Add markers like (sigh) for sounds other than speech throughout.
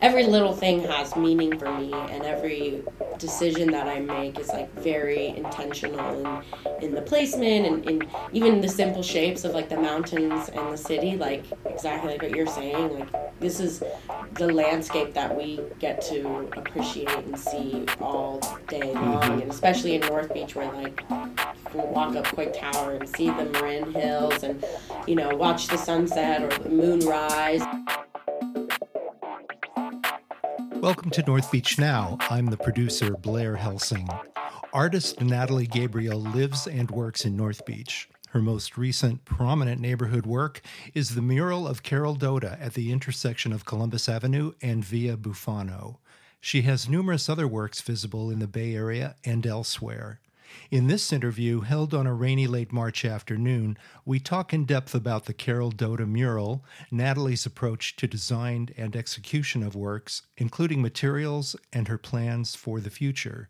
every little thing has meaning for me, and every decision that I make is like very intentional in, in the placement and in even the simple shapes of like the mountains and the city, like exactly like what you're saying. Like this is the landscape that we get to appreciate and see all day long, Mhm. and especially in North Beach, where like can walk up Coit Tower and see the Marin Hills, and you know watch the sunset or the moon rise. Welcome to North Beach Now. I'm the producer, Blair Helsing. Artist Natalie Gabriel lives and works in North Beach. Her most recent prominent neighborhood work is the mural of Carol Doda at the intersection of Columbus Avenue and Via Bufano. She has numerous other works visible in the Bay Area and elsewhere. In this interview, held on a rainy late March afternoon, we talk in depth about the Carol Doda mural, Natalie's approach to design and execution of works, including materials and her plans for the future.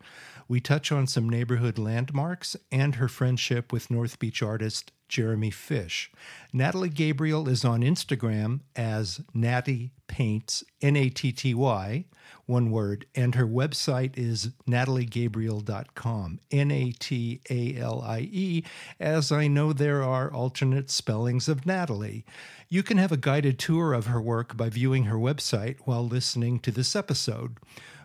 We touch on some neighborhood landmarks and her friendship with North Beach artist Jeremy Fish. Natalie Gabriel is on Instagram as Natty Paints, N A T T Y, one word, and her website is nataliegabriel.com, N A T A L I E, as I know there are alternate spellings of Natalie. You can have a guided tour of her work by viewing her website while listening to this episode.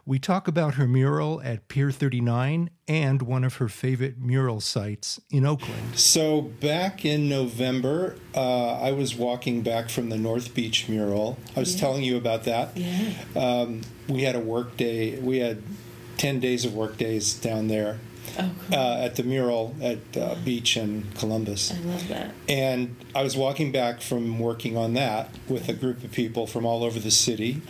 We talk about her mural at Pier 39 and one of her favorite mural sites in Oakland. So back in November, uh, I was walking back from the North Beach mural. I was telling you about that. Yeah. Um, we had a work day. We had ten days of work days down there Oh, cool. uh, at the mural at uh, Beach in Columbus. I love that. And I was walking back from working on that with a group of people from all over the city.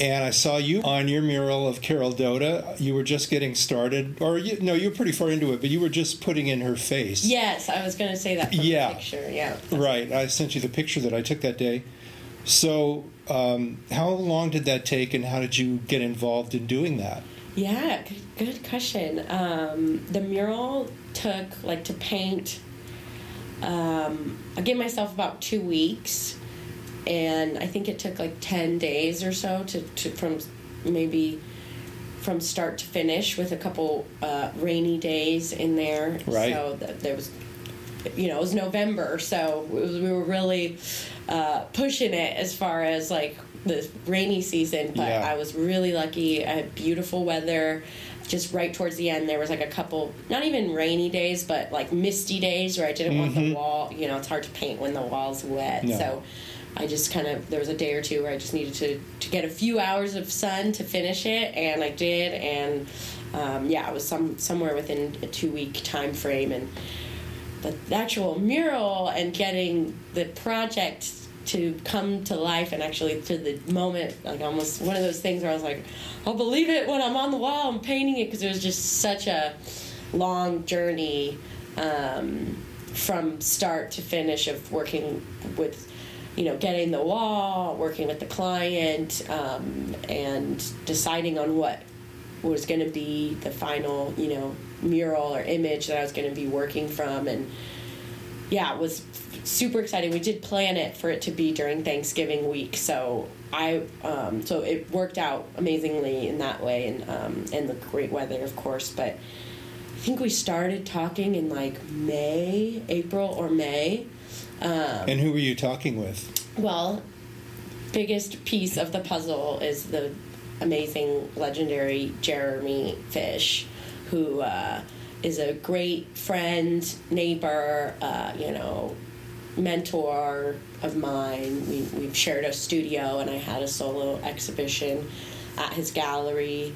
And I saw you on your mural of Carol Doda. You were just getting started, or you, no, you were pretty far into it, but you were just putting in her face. Yes, I was going to say that Yeah. picture. Yeah. Right. I sent you the picture that I took that day. So, um, how long did that take, and how did you get involved in doing that? Yeah, good, good question. Um, the mural took like to paint. Um, I gave myself about two weeks, and I think it took like ten days or so to, to from maybe from start to finish with a couple uh, rainy days in there. Right. So th- there was, you know, it was November, so was, we were really uh, pushing it as far as like the rainy season. But Yeah. I was really lucky. I had beautiful weather. Just right towards the end, there was like a couple, not even rainy days, but like misty days where I didn't want the wall. You know, it's hard to paint when the wall's wet. So I just kind of there was a day or two where I just needed to to get a few hours of sun to finish it, and I did, and um, yeah, it was some somewhere within a two week time frame, and the actual mural and getting the project to come to life and actually to the moment like almost one of those things where i was like i'll believe it when i'm on the wall and painting it because it was just such a long journey um, from start to finish of working with you know getting the wall working with the client um, and deciding on what was going to be the final you know mural or image that i was going to be working from and yeah it was super exciting we did plan it for it to be during thanksgiving week so i um, so it worked out amazingly in that way and um, and the great weather of course but i think we started talking in like may april or may um, And who were you talking with? well, biggest piece of the puzzle is the amazing, legendary Jeremy Fish, who uh, is a great friend, neighbor, uh, you know, mentor of mine. We, we've shared a studio, and I had a solo exhibition at his gallery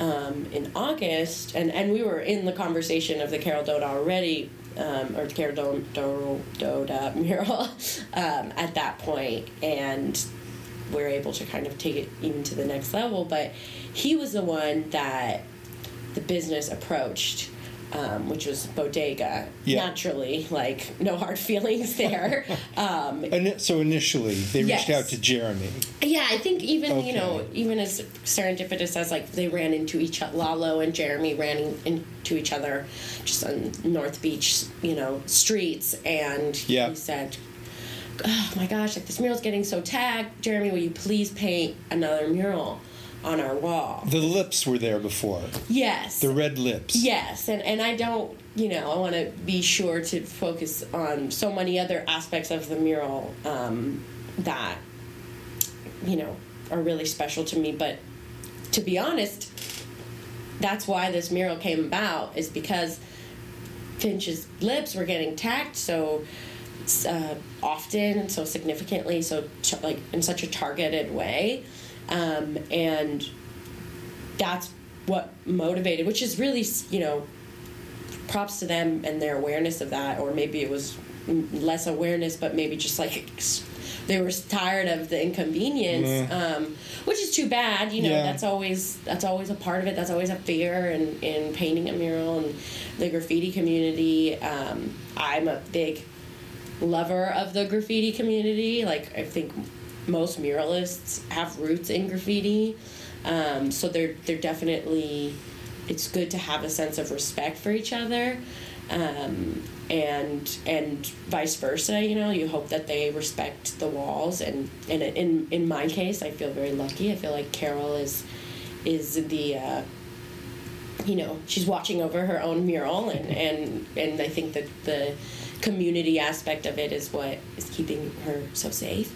um, in August, and, and we were in the conversation of the Carol Doda already, um, or the Carol Do- Do- Doda mural (laughs) um, at that point, and we are able to kind of take it even to the next level. But he was the one that the business approached. Um, which was bodega Yeah. naturally like no hard (laughs) feelings there (laughs) um, And so initially, they reached Yes. out to Jeremy. yeah, I think even you know, even as serendipitous as like they ran into each other, Lalo and Jeremy ran into each other just on North Beach, you know, streets, and Yeah. he said, oh my gosh, like this mural's getting so tagged. Jeremy, will you please paint another mural on our wall? The lips were there before. Yes. The red lips. Yes, and, and I don't, you know, I want to be sure to focus on so many other aspects of the mural um, that, you know, are really special to me. But to be honest, that's why this mural came about, is because Finch's lips were getting tacked so uh, often and so significantly, so t- like in such a targeted way, um, and that's what motivated, which is really you know, props to them and their awareness of that, or maybe it was less awareness, but maybe just like (laughs) they were tired of the inconvenience, um, which is too bad. You know, Yeah. that's always that's always a part of it. That's always a fear in, in painting a mural and the graffiti community. Um, I'm a big lover of the graffiti community. Like I think most muralists have roots in graffiti, um, so they're they're definitely. It's good to have a sense of respect for each other, um, and and vice versa. You know, you hope that they respect the walls, and and in in my case, I feel very lucky. I feel like Carol is is the. Uh, you know she's watching over her own mural and and and i think that the community aspect of it is what is keeping her so safe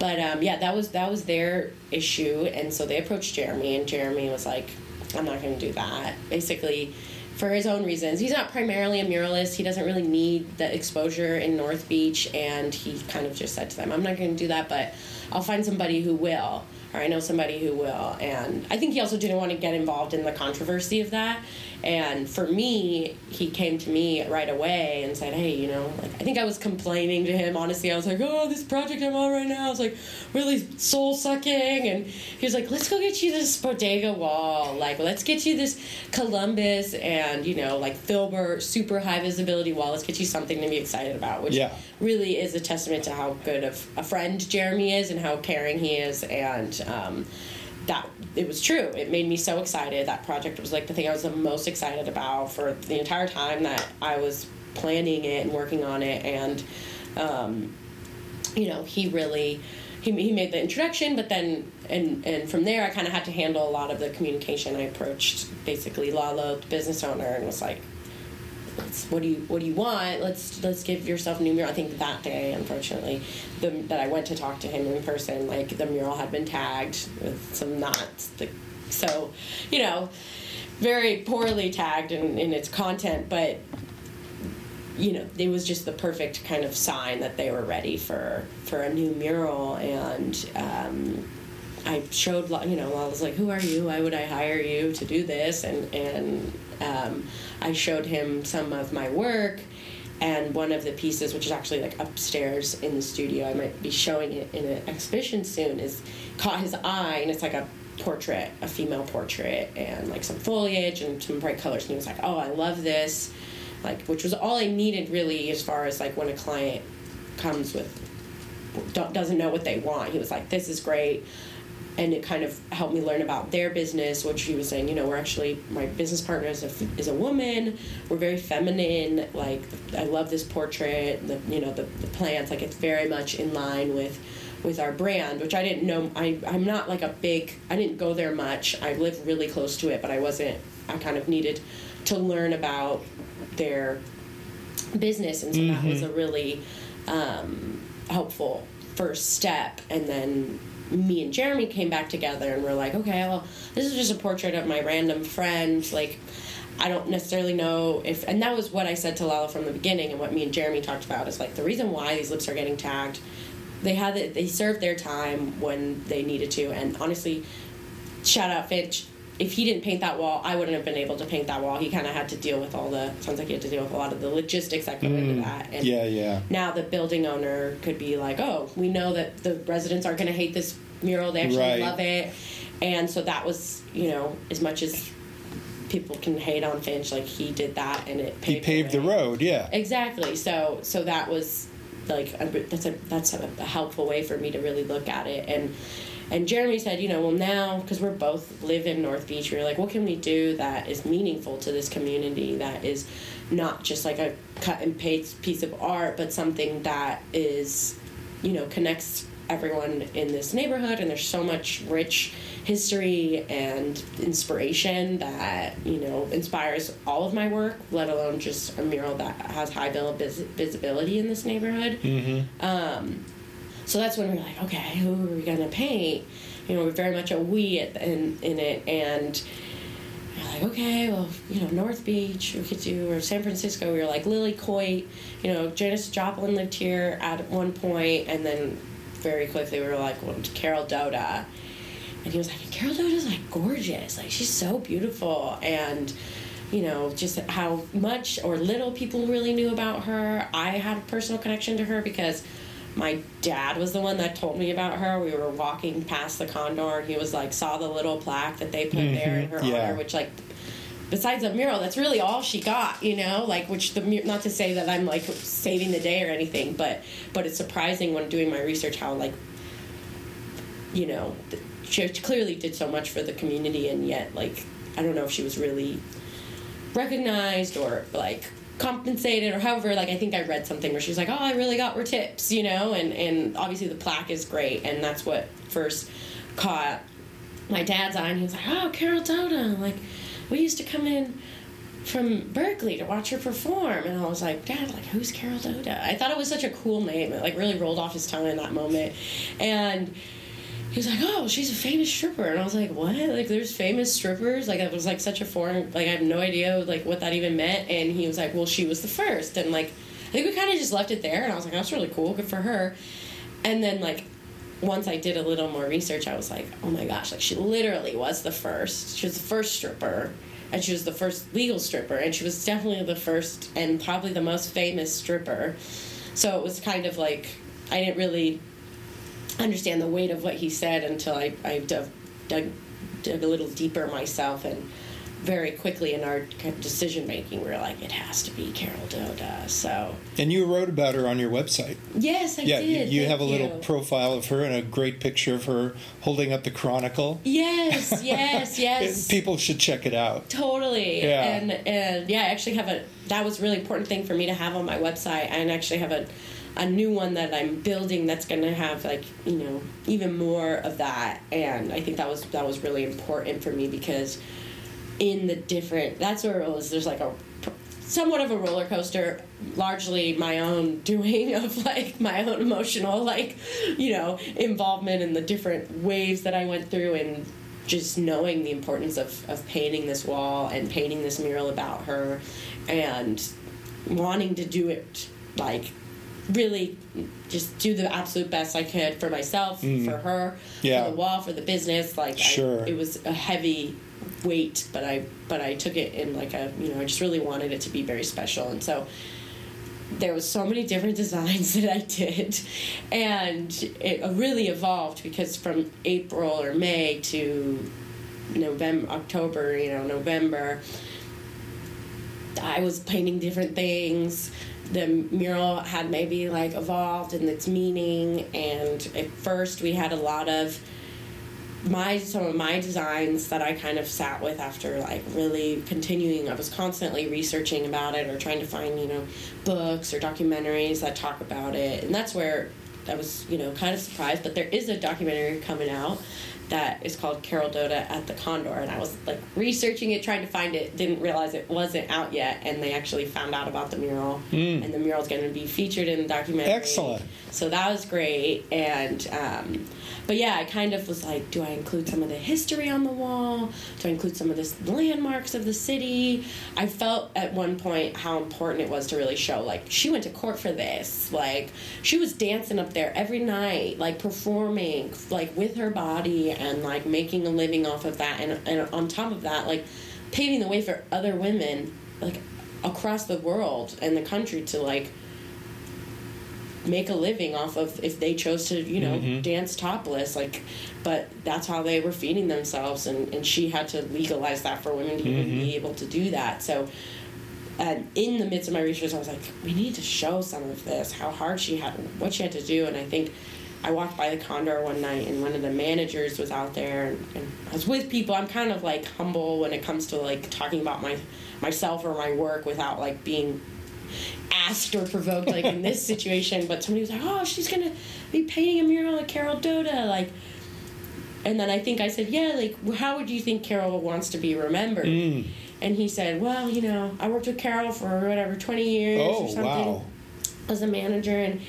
but um, yeah that was that was their issue. And so they approached jeremy and jeremy was like i'm not going to do that. Basically for his own reasons. He's not primarily a muralist. He doesn't really need the exposure in north beach. And he kind of just said to them i'm not going to do that but i'll find somebody who will or I know somebody who will. And I think he also didn't want to get involved in the controversy of that. And for me, he came to me right away and said, "Hey, you know, like I think I was complaining to him. Honestly, I was like, oh, this project I'm on right now is like really soul sucking." And he was like, "Let's go get you this bodega wall. Like, let's get you this Columbus and you know, like Filbert super high visibility wall. Let's get you something to be excited about." Which Yeah. really is a testament to how good of a friend Jeremy is and how caring he is and um, that it was true. It made me so excited. That project was like the thing I was the most excited about for the entire time that I was planning it and working on it. And um, you know he really he, he made the introduction but then and and from there I kind of had to handle a lot of the communication. I approached basically Lalo the business owner and was like what do you what do you want? Let's let's give yourself a new mural. I think that day, unfortunately, the, that I went to talk to him in person, like the mural had been tagged with some knots. The, so, you know, very poorly tagged in, in its content, but you know, it was just the perfect kind of sign that they were ready for for a new mural and. Um, I showed, you know, I was like, "Who are you? Why would I hire you to do this?" And and um, I showed him some of my work, and one of the pieces, which is actually like upstairs in the studio, I might be showing it in an exhibition soon, is caught his eye, and it's like a portrait, a female portrait, and like some foliage and some bright colors, and he was like, "Oh, I love this," like, which was all I needed really, as far as like when a client comes with doesn't know what they want. He was like, "This is great." And it kind of helped me learn about their business which he was saying you know we're actually my business partner is a, is a woman. We're very feminine like i love this portrait the you know the, the plants like it's very much in line with with our brand which i didn't know I, i'm not like a big i didn't go there much. I live really close to it but i wasn't i kind of needed to learn about their business and so that was a really um, helpful first step and then me and Jeremy came back together and we're like, okay, well, this is just a portrait of my random friend. Like, I don't necessarily know if, and that was what I said to Lalo from the beginning, and what me and Jeremy talked about is like the reason why these lips are getting tagged. They had it, they served their time when they needed to, and honestly, shout out Finch. If he didn't paint that wall, I wouldn't have been able to paint that wall. He kind of had to deal with all the sounds like he had to deal with a lot of the logistics that go into mm. that. And Yeah, yeah. now the building owner could be like, oh, we know that the residents aren't going to hate this mural. They actually Right. love it. And so that was, you know, as much as people can hate on Finch, like he did that and it He paved, paved the road, yeah. Exactly. So so that was like a, that's a that's a, a helpful way for me to really look at it and and Jeremy said, you know, well now because we're both live in North Beach, we are like, what can we do that is meaningful to this community that is not just like a cut and paste piece of art, but something that is you know connects everyone in this neighborhood and there's so much rich history and inspiration that you know inspires all of my work let alone just a mural that has high visibility in this neighborhood Mm-hmm. um, so that's when we we're like okay who are we to paint? You know we're very much a we in, in it. And we're like okay well you know north beach we could do or san francisco. We were like lily coit you know janis joplin lived here at one point and then very quickly we were like well, carol doda. And he was like carol doda's like gorgeous. Like she's so beautiful. And you know just how much or little people really knew about her. I had a personal connection to her because my dad was the one that told me about her. We were walking past the condor, and he was like, saw the little plaque that they put mm-hmm. there in her yeah. honor, which like, besides a mural, that's really all she got, you know. Like, which the not to say that I'm like saving the day or anything, but but it's surprising when doing my research how like, you know, she clearly did so much for the community, and yet like, I don't know if she was really recognized or like compensated or however like i think i read something where she was like oh i really got her tips you know? And and obviously the plaque is great and that's what first caught my dad's eye and he was like oh carol doda like we used to come in from berkeley to watch her perform and i was like dad like who's carol doda i thought it was such a cool name it like really rolled off his tongue in that moment. And he was like, "Oh, she's a famous stripper," and I was like, "What? Like, there's famous strippers?" Like, it was like such a foreign. Like, I have no idea like what that even meant. And he was like, "Well, she was the first. and like, I think we kind of just left it there. And I was like, "That's really cool. Good for her." And then like, once I did a little more research, I was like, "Oh my gosh! Like, she literally was the first. She was the first stripper." And she was the first legal stripper, and she was definitely the first and probably the most famous stripper. So it was kind of like I didn't really understand the weight of what he said until I, I dug, dug, dug a little deeper myself and very quickly in our decision making, we are like, it has to be Carol Doda. So. And you wrote about her on your website. Yes, I yeah, did. Yeah, you, you have a little you. profile of her and a great picture of her holding up the Chronicle. Yes, (laughs) yes, yes. People should check it out. Totally. Yeah. And and yeah, I actually have a. That was a really important thing for me to have on my website, and actually have a a new one that I'm building that's going to have like you know even more of that. And I think that was that was really important for me because in the different that's where it was there's like a somewhat of a roller coaster largely my own (laughs) doing of like my own emotional like you know involvement in the different waves that I went through and just knowing the importance of, of painting this wall and painting this mural about her and wanting to do it like really just do the absolute best I could for myself, mm. for her, yeah. for the wall, for the business. Like, sure. I, it was a heavy weight, but I but I took it in like a you know I just really wanted it to be very special, and so there was so many different (laughs) designs that I did, and it really evolved because from April or May to November, October, you know, November. I was painting different things the mural had maybe like evolved in its meaning and at first we had a lot of my some of my designs that I kind of sat with after like really continuing. I was constantly researching about it or trying to find you know books or documentaries that talk about it. And that's where I was you know kind of surprised but there is a documentary coming out that is called Carol Doda at the Condor, and I was like researching it, trying to find it, didn't realize it wasn't out yet, and they actually found out about the mural, mm. and the mural is going to be featured in the documentary. Excellent. So that was great, and um, but yeah, I kind of was like, do I include some of the history on the wall? Do I include some of the landmarks of the city? I felt at one point how important it was to really show, like, she went to court for this. Like, she was dancing up there every night, like, performing, like, with her body and, like, making a living off of that. And, and on top of that, like, paving the way for other women, like, across the world and the country to, like, make a living off of if they chose to you know mm-hmm. dance topless like but that's how they were feeding themselves and, and she had to legalize that for women to mm-hmm. even be able to do that so and in the midst of my research i was like we need to show some of this how hard she had what she had to do and i think I walked by the Condor one night and one of the managers was out there and, and, I was with people. I'm kind of like humble when it comes to like talking about my myself or my work without like being asked or provoked like in this situation, but somebody was like, "Oh, she's gonna be painting a mural at Carol Doda," like. And then I think I said, "Yeah, like, how would you think Carol wants to be remembered?" Mm. And he said, "Well, you know, I worked with Carol for whatever twenty years Oh, or something wow. as a manager, and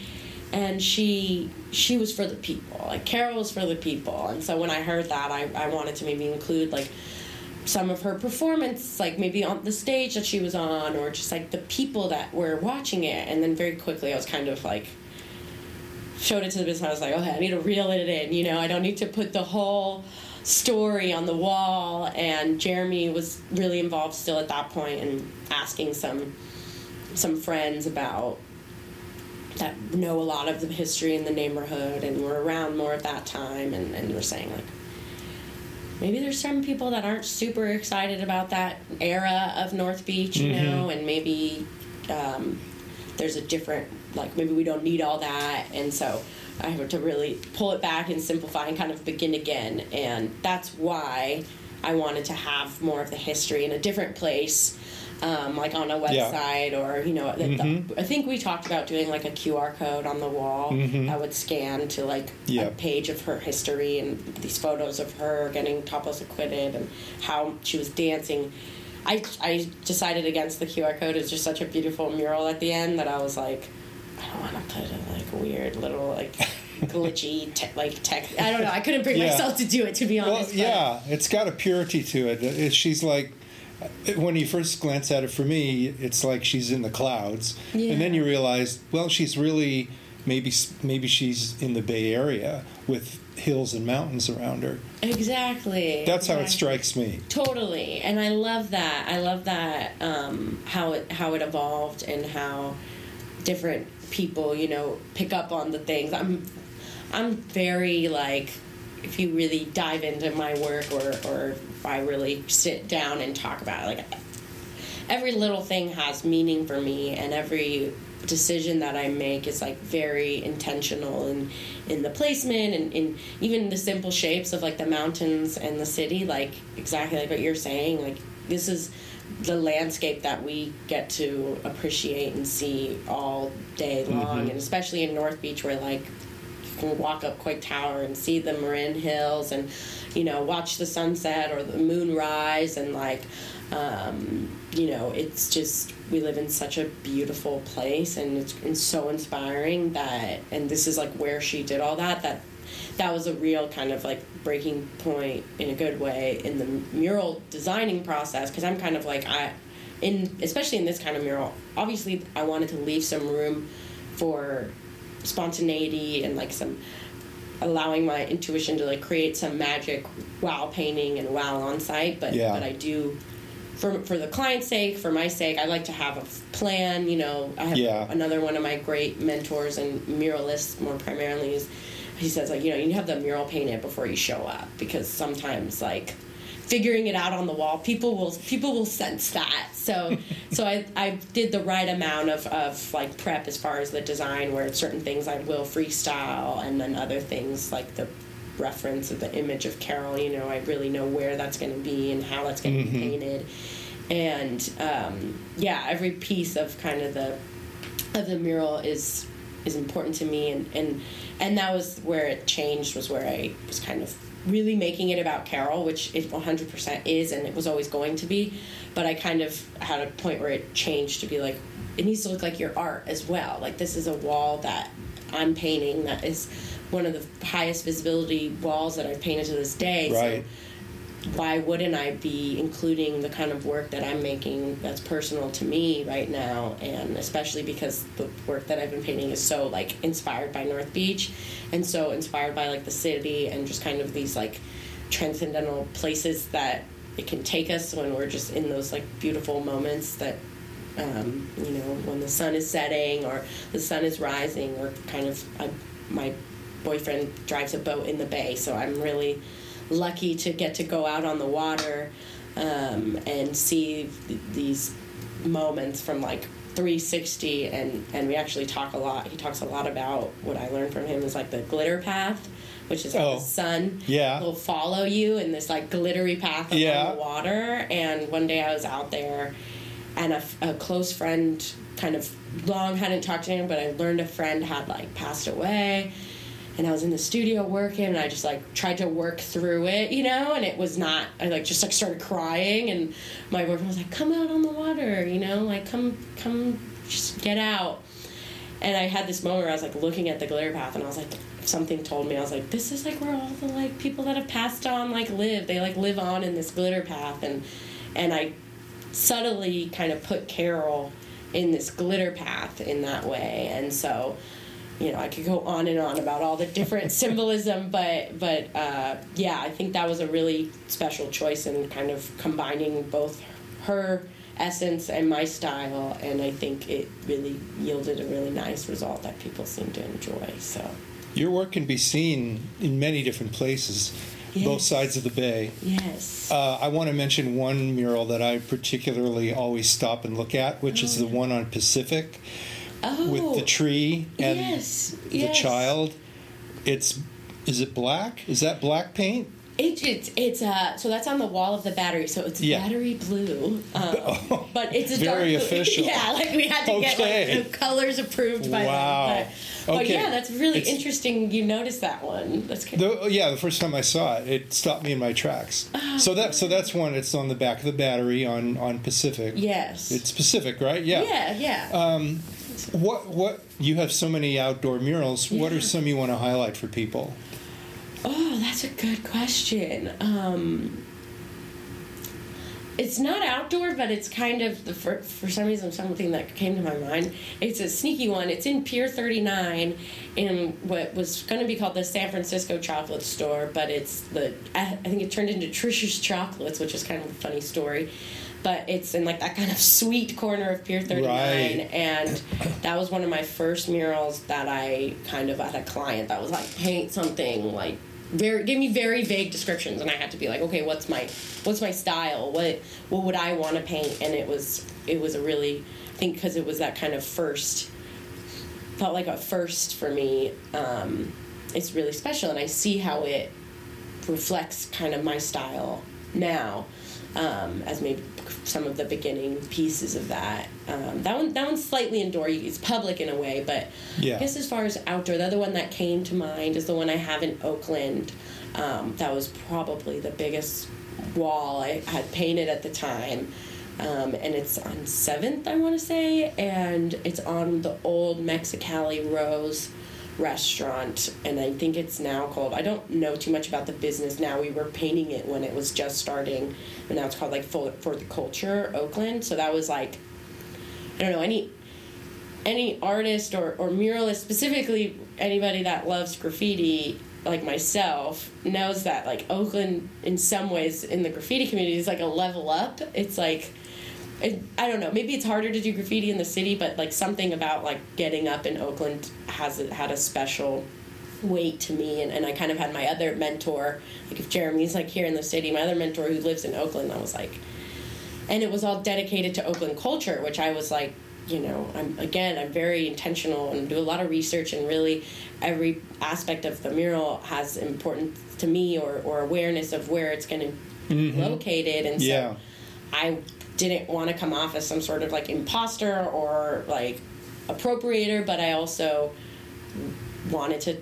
and she she was for the people. Like Carol was for the people. And so when I heard that, I I wanted to maybe include like some of her performance, like maybe on the stage that she was on, or just like the people that were watching it. And then very quickly, I was kind of like showed it to the business. I was like, okay, I need to reel it in. You know, I don't need to put the whole story on the wall. And Jeremy was really involved still at that point and asking some some friends about that know a lot of the history in the neighborhood and were around more at that time and, and were saying like maybe there's some people that aren't super excited about that era of North Beach, you know, and maybe um, there's a different like maybe we don't need all that, and so I have to really pull it back and simplify and kind of begin again, and that's why I wanted to have more of the history in a different place. Um, like on a Yeah. website, or you know, the, the, I think we talked about doing like a QR code on the wall that would scan to like Yeah. a page of her history and these photos of her getting topless acquitted and how she was dancing. I, I decided against the QR code. It's just such a beautiful mural at the end that I was like, I don't want to put a like weird little like (laughs) glitchy te- like tech. I don't know. I couldn't bring Yeah. myself to do it to be honest. but- yeah, it's got a purity to. It- She's like, when you first glance at it for me, it's like she's in the clouds, and then you realize, well, she's really maybe maybe she's in the Bay Area with hills and mountains around her. Exactly. That's how it strikes me. Totally, and I love that. I love that um, how it how it evolved and how different people, you know, pick up on the things. I'm I'm very like if you really dive into my work or or if I really sit down and talk about it, like every little thing has meaning for me and every decision that I make is like very intentional in in the placement and in even the simple shapes of like the mountains and the city like exactly like what you're saying like this is the landscape that we get to appreciate and see all day long mm-hmm. and especially in North Beach where like can walk up Coit Tower and see the Marin Hills and you know watch the sunset or the moon rise and like um, you know it's just we live in such a beautiful place and it's, it's so inspiring that and this is like where she did all that that that was a real kind of like breaking point in a good way in the mural designing process because I'm kind of like I in especially in this kind of mural obviously I wanted to leave some room for spontaneity and like some allowing my intuition to like create some magic while painting and while on site but Yeah. but I do for for the client's sake for my sake I like to have a plan you know I have Yeah. another one of my great mentors and muralists more primarily is he says like you know you have the mural painted before you show up because sometimes like figuring it out on the wall. People will people will sense that. So (laughs) so I, I did the right amount of, of like prep as far as the design where certain things I will freestyle and then other things like the reference of the image of Carol you know I really know where that's going to be and how that's going to be painted. And um, yeah every piece of kind of the of the mural is is important to me and and and that was where it changed was where I was kind of really making it about Carol which it 100% is and it was always going to be but I kind of had a point where it changed to be like it needs to look like your art as well like this is a wall that I'm painting that is one of the highest visibility walls that I've painted to this day so Right. Why wouldn't I be including the kind of work that I'm making that's personal to me right now? And especially because the work that I've been painting is so like inspired by North Beach and so inspired by like the city and just kind of these like transcendental places that it can take us when we're just in those like beautiful moments that um, you know when the sun is setting or the sun is rising or kind of I, my boyfriend drives a boat in the bay. So I'm really lucky to get to go out on the water um, and see th- these moments from like 360 and and we actually talk a lot he talks a lot about what i learned from him is like the glitter path which is Oh, the sun yeah. will follow you in this like glittery path along Yeah. the water and one day i was out there and a, a close friend kind of long hadn't talked to him, but I learned a friend had like passed away and I was in the studio working and I just like tried to work through it, you know, and it was not I like just like started crying and my boyfriend was like, Come out on the water, you know, like come come just get out. And I had this moment where I was like looking at the glitter path and I was like something told me I was like, This is like where all the like people that have passed on like live. They like live on in this glitter path and and I subtly kind of put Carol in this glitter path in that way. And so you know, I could go on and on about all the different (laughs) symbolism, but but uh, yeah, I think that was a really special choice in kind of combining both her essence and my style, and I think it really yielded a really nice result that people seem to enjoy. So your work can be seen in many different places. Yes. Both sides of the bay. Yes. Uh, I want to mention one mural that I particularly always stop and look at, which oh, is the yeah. one on Pacific oh, with the tree and yes, the yes. child. It's is it black? Is that black paint? It, it's it's uh so that's on the wall of the battery so it's yeah. battery blue um, oh, (laughs) but it's a very dark (laughs) official yeah like we had to okay. get like the colors approved by wow. them but, okay. but yeah that's really it's, interesting you noticed that one that's kind the, yeah the first time I saw it it stopped me in my tracks oh, so that so that's one it's on the back of the battery on on Pacific yes it's Pacific right yeah yeah yeah um, what what you have so many outdoor murals. Yeah. What are some you want to highlight for people? Oh, that's a good question. Um, it's not outdoor, but it's kind of the for, for some reason something that came to my mind. It's a sneaky one. It's in Pier 39 in what was going to be called the San Francisco Chocolate Store, but it's the I think it turned into Trisha's Chocolates, which is kind of a funny story but it's in like that kind of sweet corner of Pier 39 right. and that was one of my first murals that I kind of had a client that was like paint something like very gave me very vague descriptions and I had to be like okay what's my what's my style what what would I want to paint and it was it was a really I think because it was that kind of first felt like a first for me um, it's really special and I see how it reflects kind of my style now um, as maybe some of the beginning pieces of that. Um, that one, that one's slightly indoor. It's public in a way, but yeah. I guess as far as outdoor, the other one that came to mind is the one I have in Oakland. Um, that was probably the biggest wall I had painted at the time. Um, and it's on Seventh, I want to say, and it's on the old Mexicali Rose restaurant, and I think it's now called. I don't know too much about the business now. We were painting it when it was just starting, and now it's called like for, for the culture Oakland. So that was like, I don't know any any artist or, or muralist specifically anybody that loves graffiti like myself knows that like Oakland in some ways in the graffiti community is like a level up. It's like it, I don't know. Maybe it's harder to do graffiti in the city, but like something about like getting up in Oakland has had a special weight to me and, and I kind of had my other mentor like if Jeremy's like here in the city my other mentor who lives in Oakland I was like and it was all dedicated to Oakland culture which I was like you know I'm again I'm very intentional and do a lot of research and really every aspect of the mural has importance to me or, or awareness of where it's going to be mm-hmm. located and so yeah. I didn't want to come off as some sort of like imposter or like appropriator, but I also wanted to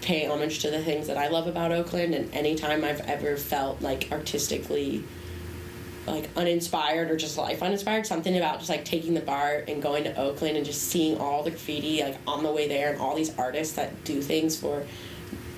pay homage to the things that I love about Oakland. And anytime I've ever felt like artistically like uninspired or just life uninspired, something about just like taking the BART and going to Oakland and just seeing all the graffiti like on the way there and all these artists that do things for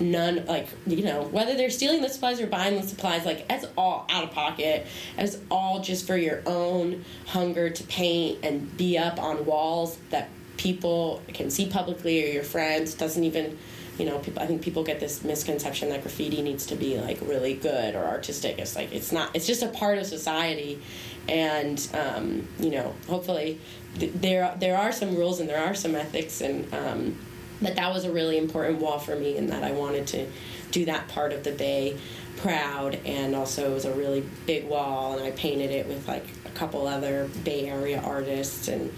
none like you know whether they're stealing the supplies or buying the supplies like it's all out of pocket. It's all just for your own hunger to paint and be up on walls that people can see publicly or your friends. Doesn't even you know people i think people get this misconception that graffiti needs to be like really good or artistic. It's like it's not it's just a part of society. And um, you know hopefully th- there there are some rules and there are some ethics and um, but that was a really important wall for me in that I wanted to do that part of the bay proud and also it was a really big wall and I painted it with like a couple other Bay Area artists and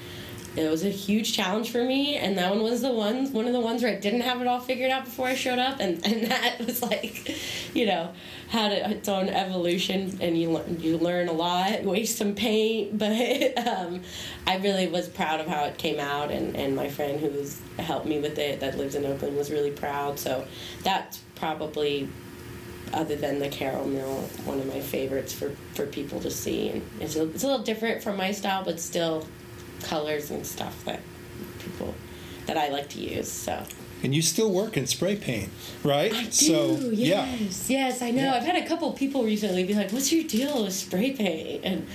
it was a huge challenge for me and that one was the one one of the ones where I didn't have it all figured out before I showed up and, and (laughs) that was like you know had its own evolution and you learn you learn a lot waste some paint (laughs) but um, I really was proud of how it came out and, and my friend who's helped me with it that lives in Oakland was really proud so that's probably other than the Carol Mill, one of my favorites for, for people to see. And it's a, it's a little different from my style, but still colors and stuff that people that I like to use. So. And you still work in spray paint, right? I do. So yes, yeah. yes, I know. Yeah. I've had a couple people recently be like, "What's your deal with spray paint?" And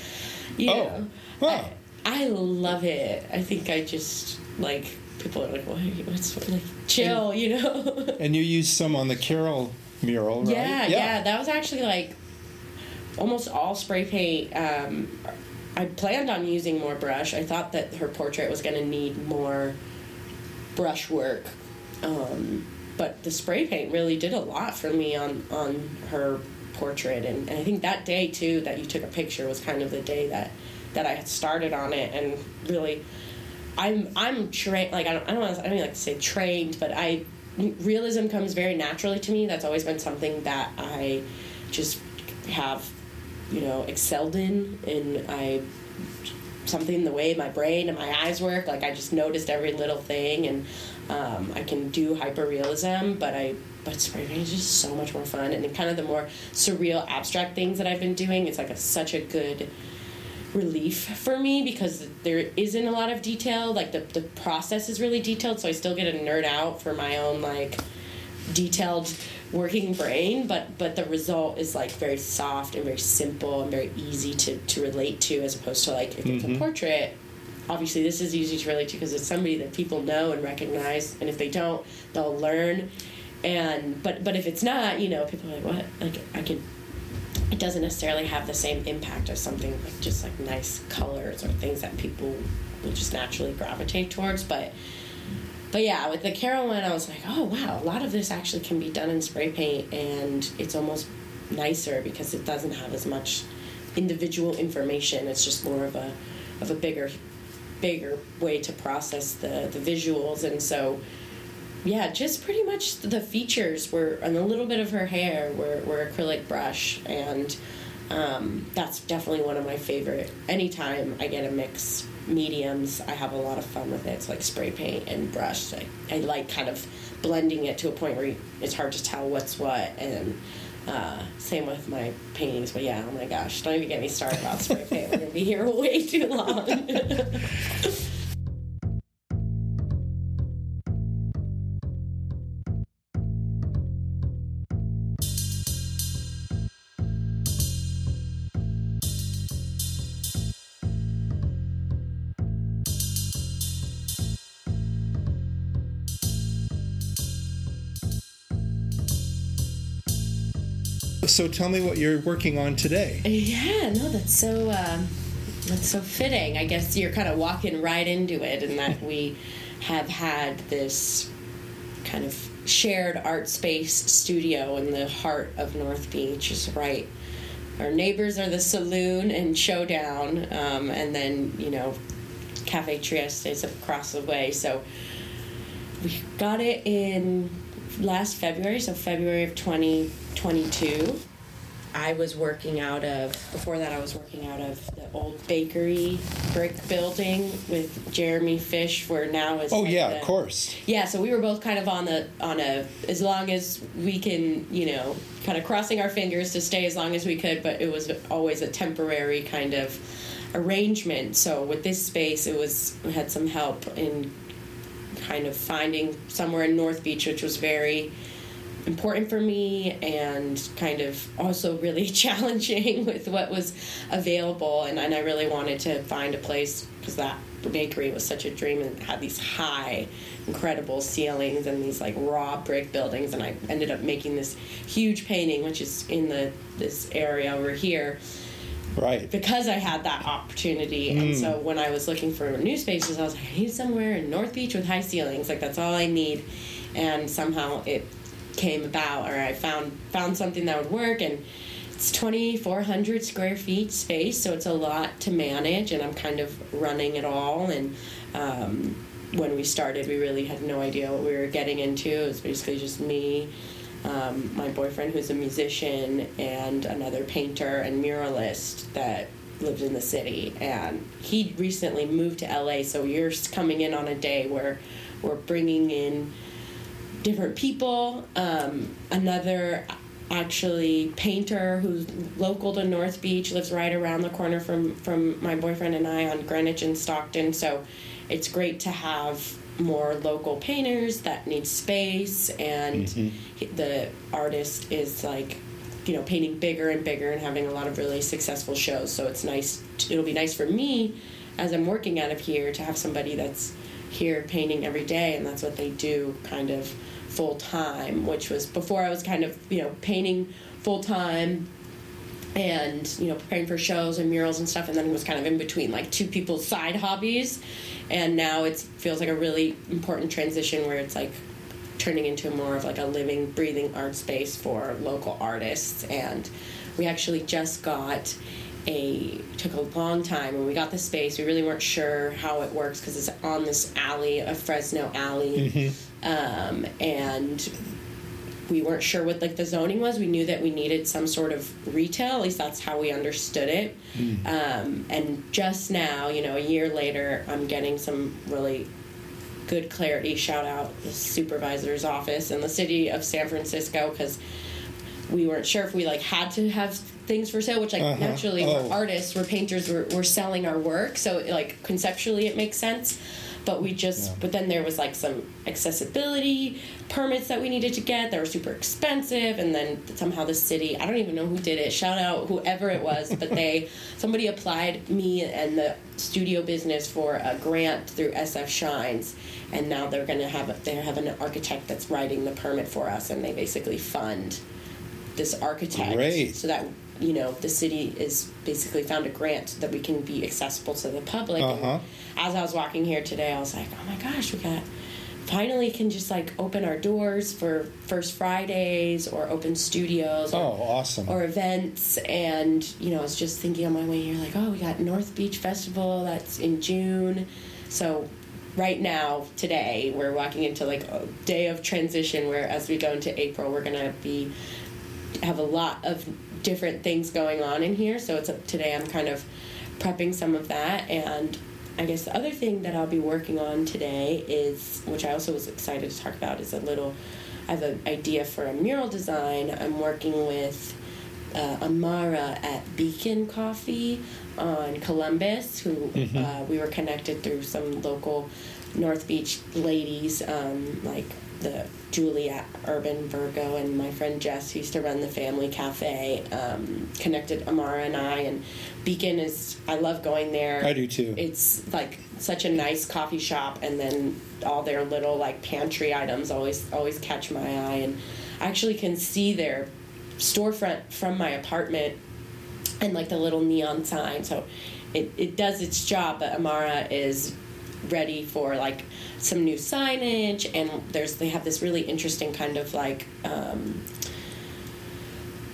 you Oh. know, Huh. I, I love it. I think I just like people are like, "What? What's like chill?" You know. (laughs) And you used some on the Carol mural, right? Yeah, yeah, That was actually like almost all spray paint. Um, I planned on using more brush. I thought that her portrait was going to need more brush work. Um, but the spray paint really did a lot for me on, on her portrait. And, and I think that day, too, that you took a picture was kind of the day that, that I had started on it and really. I'm I'm trained like I don't I don't, wanna, I don't like to say trained, but I realism comes very naturally to me. That's always been something that I just have, you know, excelled in, and I something the way my brain and my eyes work. Like I just noticed every little thing, and um, I can do hyper realism, but I. But spray paint is just so much more fun, and kind of the more surreal, abstract things that I've been doing. It's like a, such a good relief for me because there isn't a lot of detail. Like the, the process is really detailed, so I still get a nerd out for my own like detailed working brain, but but the result is like very soft and very simple and very easy to, to relate to as opposed to like if it's a mm-hmm. portrait obviously this is easy to relate to because it's somebody that people know and recognize and if they don't they'll learn. And but but if it's not you know people are like what? Like i could it doesn't necessarily have the same impact as something like just like nice colors or things that people will just naturally gravitate towards but but yeah with the carol one i was like oh wow a lot of this actually can be done in spray paint and it's almost nicer because it doesn't have as much individual information it's just more of a of a bigger bigger way to process the the visuals and so yeah, just pretty much the features were, and a little bit of her hair were, were acrylic brush, and um, that's definitely one of my favorite. Anytime I get a mix mediums, I have a lot of fun with it. It's like spray paint and brush. I, I like kind of blending it to a point where it's hard to tell what's what, and uh, same with my paintings. But yeah, oh my gosh, don't even get me started about spray paint. We're gonna be here (laughs) way too long. (laughs) So tell me what you're working on today. Yeah, no, that's so um, that's so fitting. I guess you're kind of walking right into it, and that we have had this kind of shared art space studio in the heart of North Beach. Is right. Our neighbors are the saloon and Showdown, um, and then you know, Cafe Trieste is across the way. So we got it in last February, so February of 2022. I was working out of, before that, I was working out of the old bakery brick building with Jeremy Fish, where now is. Oh like yeah, the- of course. Yeah, so we were both kind of on the on a as long as we can, you know, kind of crossing our fingers to stay as long as we could, but it was always a temporary kind of arrangement. So with this space, it was we had some help in kind of finding somewhere in North Beach, which was very important for me and kind of also really (laughs) challenging with what was available. And, and I really wanted to find a place because that bakery was such a dream and had these high, incredible ceilings and these like raw brick buildings. And I ended up making this huge painting, which is in the this area over here Right. because I had that opportunity. And mm. so when I was looking for new spaces, I was like, I need somewhere in North Beach with high ceilings. Like that's all I need. And somehow it came about, or I found found something that would work. And it's twenty four hundred square feet space, so it's a lot to manage. And I'm kind of running it all. And Um, when we started, we really had no idea what we were getting into. It was basically just me, um, my boyfriend, who's a musician, and another painter and muralist that lived in the city. And he recently moved to LA, so you're coming in on a day where we're bringing in different people. Um, another actually painter who's local to North Beach lives right around the corner from from my boyfriend and I on Greenwich and Stockton. So it's great to have more local painters that need space and mm-hmm. the artist is like you know painting bigger and bigger and having a lot of really successful shows so it's nice it'll be nice for me as i'm working out of here to have somebody that's here painting every day and that's what they do kind of full time which was before i was kind of you know painting full time and you know preparing for shows and murals and stuff and then it was kind of in between like two people's side hobbies. And now it feels like a really important transition where it's like turning into more of like a living breathing art space for local artists. And we actually just got a took a long time when we got the space. We really weren't sure how it works because it's on this alley a fresno alley. Mm-hmm. Um, and we weren't sure what like the zoning was. We knew that we needed some sort of retail. At least that's how we understood it. Mm. Um, and just now, you know, a year later, I'm getting some really good clarity. Shout out the supervisor's office in the city of San Francisco because we weren't sure if we like had to have things for sale. Which like uh-huh. naturally, oh. we're artists, we're painters, we're, we're selling our work. So like conceptually, it makes sense but we just yeah. but then there was like some accessibility permits that we needed to get that were super expensive and then somehow the city i don't even know who did it shout out whoever it was but they (laughs) somebody applied me and the studio business for a grant through sf shines and now they're going to have they have an architect that's writing the permit for us and they basically fund this architect Great. so that you know the city is basically found a grant that we can be accessible to the public. Uh-huh. as i was walking here today i was like oh my gosh we got finally can just like open our doors for first fridays or open studios or, oh awesome. or events. And you know i was just thinking on my way here like oh we got north beach festival that's in june. So right now today we're walking into like a day of transition where as we go into april we're to be have a lot of different things going on in here. So it's today I'm kind of prepping some of that and I guess the other thing that I'll be working on today is, which I also was excited to talk about, is a little. I have an idea for a mural design. I'm working with uh, Amara at Beacon Coffee on Columbus, who mm-hmm. uh, we were connected through some local North Beach ladies, um, like the Julia Urban Virgo and my friend Jess, who used to run the family cafe, um, connected Amara and I. And Beacon is, I love going there. I do too. It's like such a nice coffee shop, and then all their little like pantry items always always catch my eye. And I actually can see their storefront from my apartment and like the little neon sign. So it, it does its job, but Amara is ready for like some new signage and there's they have this really interesting kind of like um,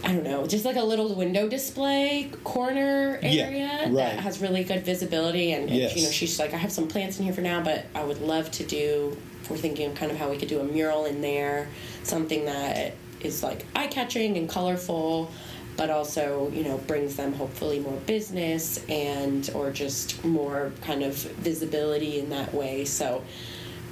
I don't know, just like a little window display corner area yeah, right. that has really good visibility. And, yes. you know, she's like, I have some plants in here for now, but I would love to do. We're thinking of kind of how we could do a mural in there, something that is like eye catching and colorful, but also you know brings them hopefully more business and or just more kind of visibility in that way so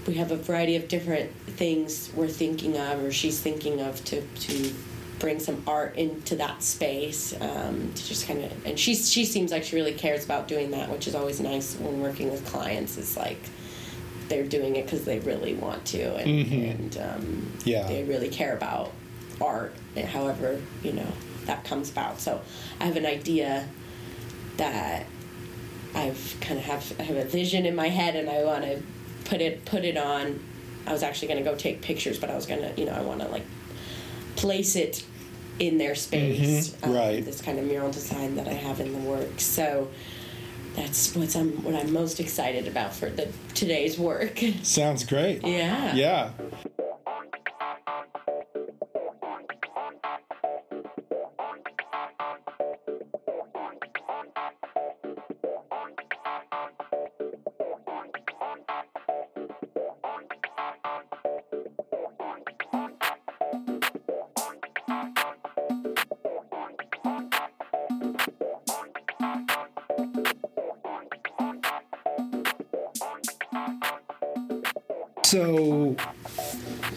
we have a variety of different things we're thinking of or she's thinking of to to bring some art into that space um, to just kind of and she she seems like she really cares about doing that which is always nice when working with clients is like they're doing it because they really want to and, mm-hmm. and um, yeah. they really care about art however you know that comes about. So I have an idea that I've kind of have I have a vision in my head, and I want to put it put it on. I was actually going to go take pictures, but I was going to you know I want to like place it in their space. Mm-hmm. Um, right. This kind of mural design that I have in the works. So that's what's I'm what I'm most excited about for the today's work. (laughs) Sounds great. Yeah. Yeah.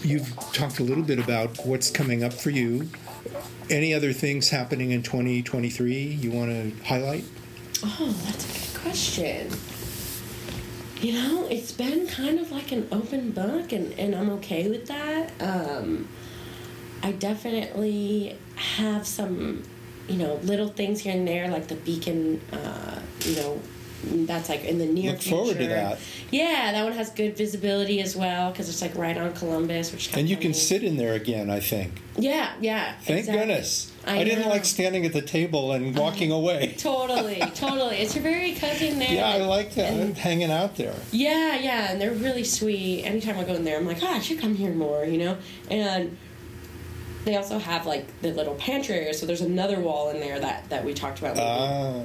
You've talked a little bit about what's coming up for you. Any other things happening in 2023 you want to highlight? Oh, that's a good question. You know, it's been kind of like an open book, and, and I'm okay with that. Um, I definitely have some, you know, little things here and there, like the beacon, uh, you know, that's like in the near Look future. forward to that. Yeah, that one has good visibility as well because it's like right on Columbus, which And you can sit in there again, I think. Yeah, yeah. Thank exactly. goodness. I I, didn't like standing at the table and walking away. (laughs) Totally, totally. It's very cozy in there. Yeah, I like that. And- hanging out there. Yeah, yeah, and they're really sweet. Anytime I go in there, I'm like, oh, I should come here more, you know? And they also have like the little pantry area, so there's another wall in there that, that we talked about Ah,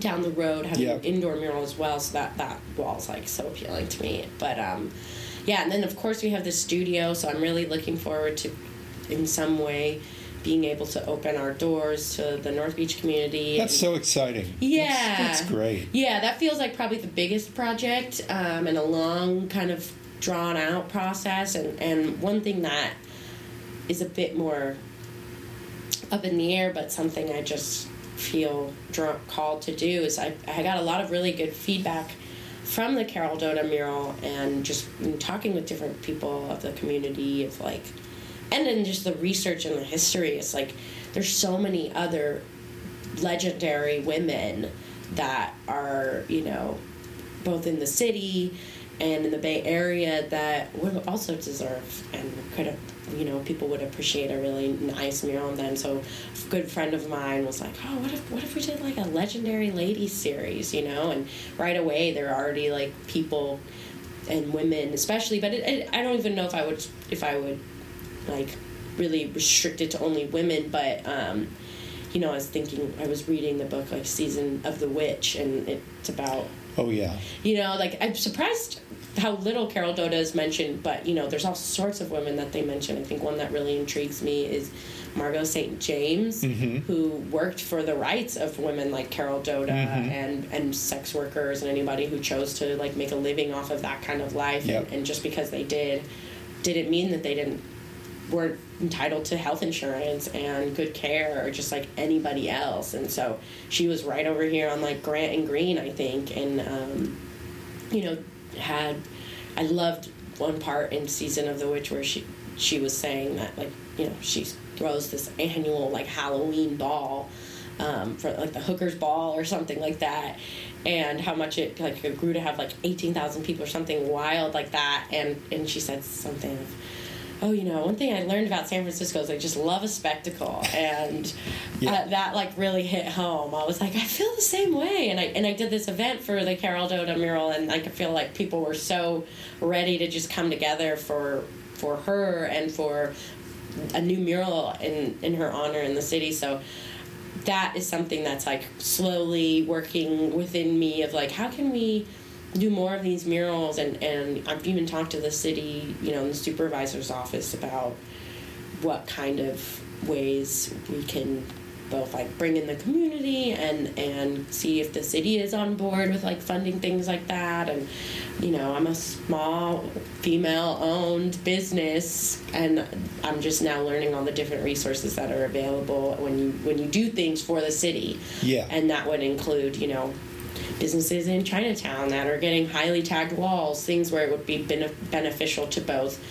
down the road having Yeah. an indoor mural as well, so that, that wall's like so appealing to me. But um, yeah, and then of course we have the studio, so I'm really looking forward to, in some way, being able to open our doors to the North Beach community. that's and- so exciting. yeah, That's, that's great. yeah, that feels like probably the biggest project um, and a long kind of drawn out process. And, and one thing that is a bit more up in the air, but something I just feel called to do is I, I got a lot of really good feedback from the Carol Doda mural and just talking with different people of the community of like, and then just the research and the history. It's like there's so many other legendary women that are, you know, both in the city and in the Bay Area that would also deserve and could have, you know, people would appreciate a really nice mural on them. So, a good friend of mine was like, "Oh, what if what if we did like a legendary ladies series?" You know, and right away there are already like people and women, especially. But it, it, I don't even know if I would if I would like really restrict it to only women, but. um you know, I was thinking, I was reading the book like Season of the Witch, and it's about Oh yeah. you know, like I'm surprised how little Carol Doda is mentioned, but you know, there's all sorts of women that they mention. I think one that really intrigues me is Margo St. James, mm-hmm. who worked for the rights of women like Carol Doda mm-hmm. and and sex workers and anybody who chose to like make a living off of that kind of life. Yep. And, and just because they did, didn't mean that they didn't weren't entitled to health insurance and good care or just like anybody else. And so she was right over here on like grant and green i think. And um, you know had i loved one part in season of the witch where she she was saying that like you know she throws this annual like halloween ball um, for like the hookers ball or something like that. And how much it like grew to have like 18,000 people or something wild like that. And and she said something oh, you know, one thing I learned about San Francisco is I just love a spectacle, and Yeah. uh, that like really hit home. I was like, I feel the same way, and I and I did this event for the Carol Doda mural, and I could feel like people were so ready to just come together for for her and for a new mural in in her honor in the city. So that is something that's like slowly working within me of like how can we do more of these murals and and I've even talked to the city you know in the supervisor's office about what kind of ways we can both like bring in the community and and see if the city is on board with like funding things like that and you know i'm a small female owned business and i'm just now learning all the different resources that are available when you when you do things for the city Yeah. and that would include you know businesses in chinatown that are getting highly tagged walls things where it would be bene- beneficial to both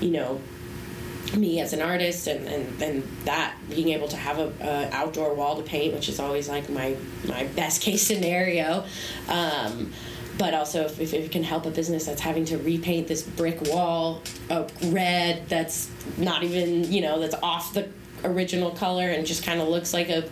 you know me as an artist and, and, and that being able to have a, a outdoor wall to paint which is always like my my best case scenario. Um, but also if, if it can help a business that's having to repaint this brick wall uh, red that's not even you know that's off the original color and just kind of looks like a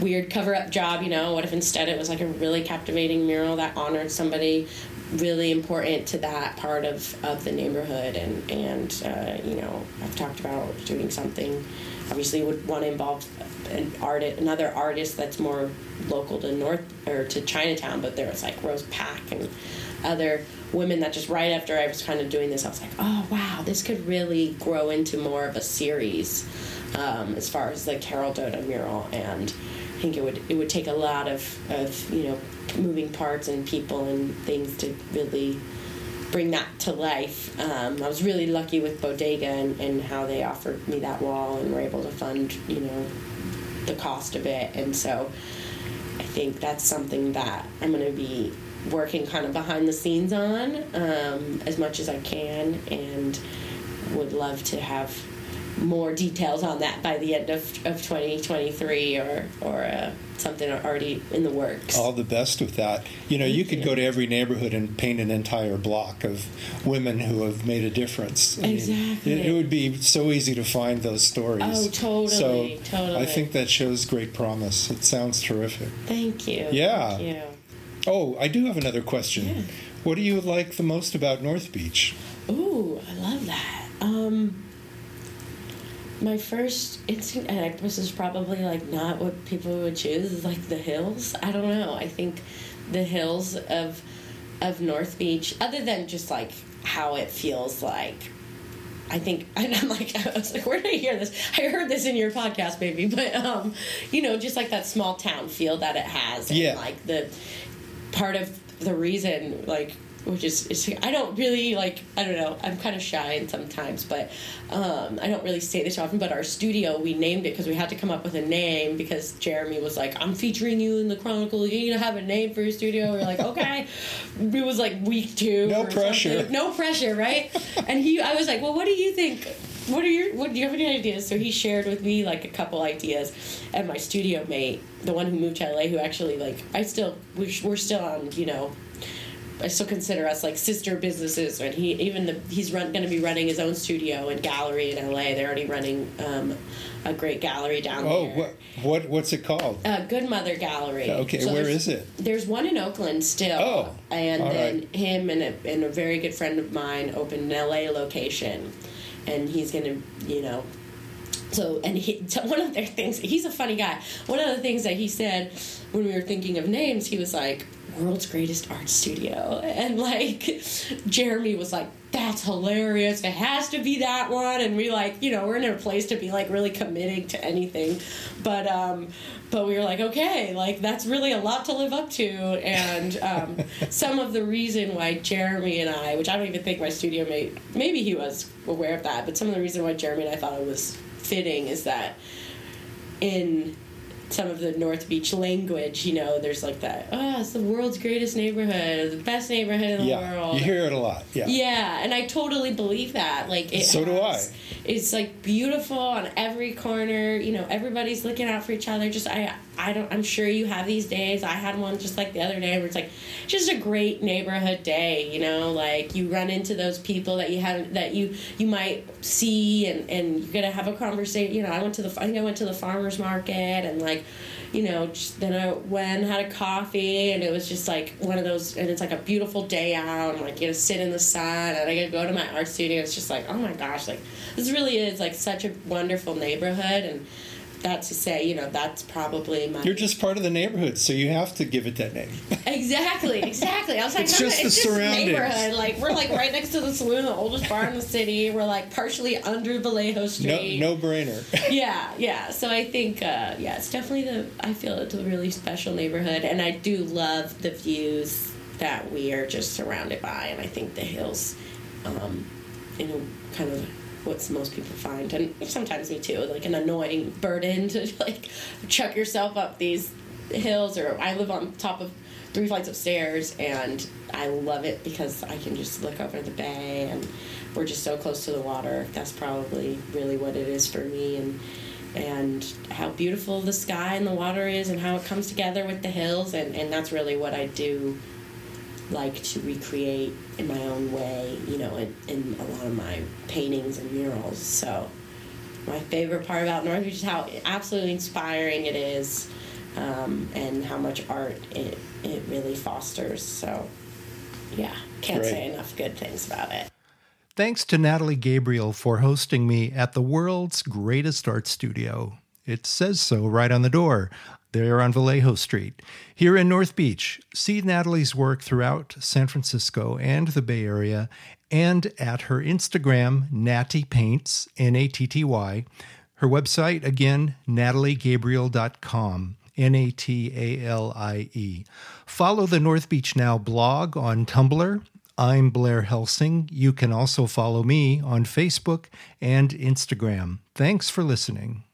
weird cover up job you know? What if instead it was like a really captivating mural that honored somebody really important to that part of, of the neighborhood? And and uh, you know I've talked about doing something obviously would want to involve an artist another artist that's more local to North or to Chinatown but there was like Rose Pak and other women that just right after I was kind of doing this I was like oh wow this could really grow into more of a series um, as far as the Carol Doda mural and I think it would it would take a lot of, of you know moving parts and people and things to really bring that to life. Um, I was really lucky with Bodega and, and how they offered me that wall and were able to fund, you know, the cost of it. And so I think that's something that I'm going to be working kind of behind the scenes on um, as much as I can and would love to have more details on that by the end of, of 2023 or, or uh, something already in the works. All the best with that. You know, you could go to every neighborhood and paint an entire block of women who have made a difference. I mean, Exactly. it, it would be so easy to find those stories. Oh, totally, So totally. I think that shows great promise. It sounds terrific. Thank you. Yeah. Thank you. Oh, I do have another question. Yeah. What do you like the most about North Beach? Ooh, I love that. Um, my first instinct, and I, this is probably like not what people would choose, is like the hills. I don't know. I think the hills of of North Beach, other than just like how it feels like. I think, (laughs) and I'm like, (laughs) I was like, where did I hear this? I heard this in your podcast, maybe, But um, you know, just like that small town feel that it has, and Yeah. like the part of the reason, like, which is, I don't really like, I don't know, I'm kind of shy and sometimes, but um, I don't really say this often. But our studio, we named it because we had to come up with a name because Jeremy was like, I'm featuring you in the Chronicle. You need to have a name for your studio. We're like, okay. (laughs) it was like week two. No pressure. something. No pressure, right? and he, I was like, well, what do you think? What are your? What do you have any ideas? So he shared with me like a couple ideas, and my studio mate, the one who moved to LA, who actually like I still we're still on you know I still consider us like sister businesses. And he even the, he's run going to be running his own studio and gallery in LA. They're already running um, a great gallery down Oh, there. Oh, what, what what's it called? Uh, Good Mother Gallery. Okay, where there's- is it? There's one in Oakland still. Oh, and then right. him and a, and a very good friend of mine opened an LA location, and he's gonna, you know. So and he, (laughs) so one of their things, he's a funny guy. One of the things that he said when we were thinking of names, he was like, "World's greatest art studio," and like Jeremy was like, "That's hilarious! It has to be that one." And we like, you know, we're in a place to be like really committing to anything, but um, but we were like, okay, like that's really a lot to live up to. And um, (laughs) some of the reason why Jeremy and I, which I don't even think my studio mate, maybe he was aware of that, but some of the reason why Jeremy and I thought it was fitting is that in some of the North Beach language, you know, there's like that, oh, it's the world's greatest neighborhood, the best neighborhood in the Yeah, world. you hear it a lot. Yeah. Yeah, and I totally believe that. Like it So do I. It's like beautiful on every corner. You know, everybody's looking out for each other. Just I, I don't. I'm sure you have these days. I had one just like the other day where it's like just a great neighborhood day. You know, like you run into those people that you haven't that you you might see, and and you're gonna have a conversation. You know, I went to the I think I went to the farmers market and like you know, just, then I went had a coffee, and it was just like one of those, and it's like a beautiful day out, and like you know, sit in the sun, and I could go to my art studio. It's just like, oh my gosh, like this really is like such a wonderful neighborhood, and that to say, you know, that's probably my You're just part of the neighborhood, so you have to give it that name. (laughs) exactly, exactly. I was like, It's no, just the it's just neighborhood. Like we're like right next to the saloon, the oldest bar in the city. We're like partially under Vallejo No, Street. no brainer. (laughs) yeah, yeah. So I think, uh, yeah, it's definitely the. I feel it's a really special neighborhood, and I do love the views that we are just surrounded by, and I think the hills, um, you know, kind of what most people find, and sometimes me too, like an annoying burden to (laughs) like chuck yourself up these hills. Or I live on top of three flights of stairs, and I love it because I can just look over the bay and we're just so close to the water. That's probably really what it is for me, and and how beautiful the sky and the water is, and how it comes together with the hills, and and that's really what I do like to recreate in my own way, you know, in, in a lot of my paintings and murals. So my favorite part about North Beach is how absolutely inspiring it is, um, and how much art it it really fosters. So yeah, can't Great. say enough good things about it. Thanks to Natalie Gabriel for hosting me at the world's greatest art studio. It says so right on the door. There on Vallejo Street. Here in North Beach, see Natalie's work throughout San Francisco and the Bay Area, and at her Instagram, Natty Paints, N A T T Y. Her website, again, nataliegabriel.com. N A T A L I E. Follow the North Beach Now blog on Tumblr, I'm Blair Helsing. You can also follow me on Facebook and Instagram. Thanks for listening.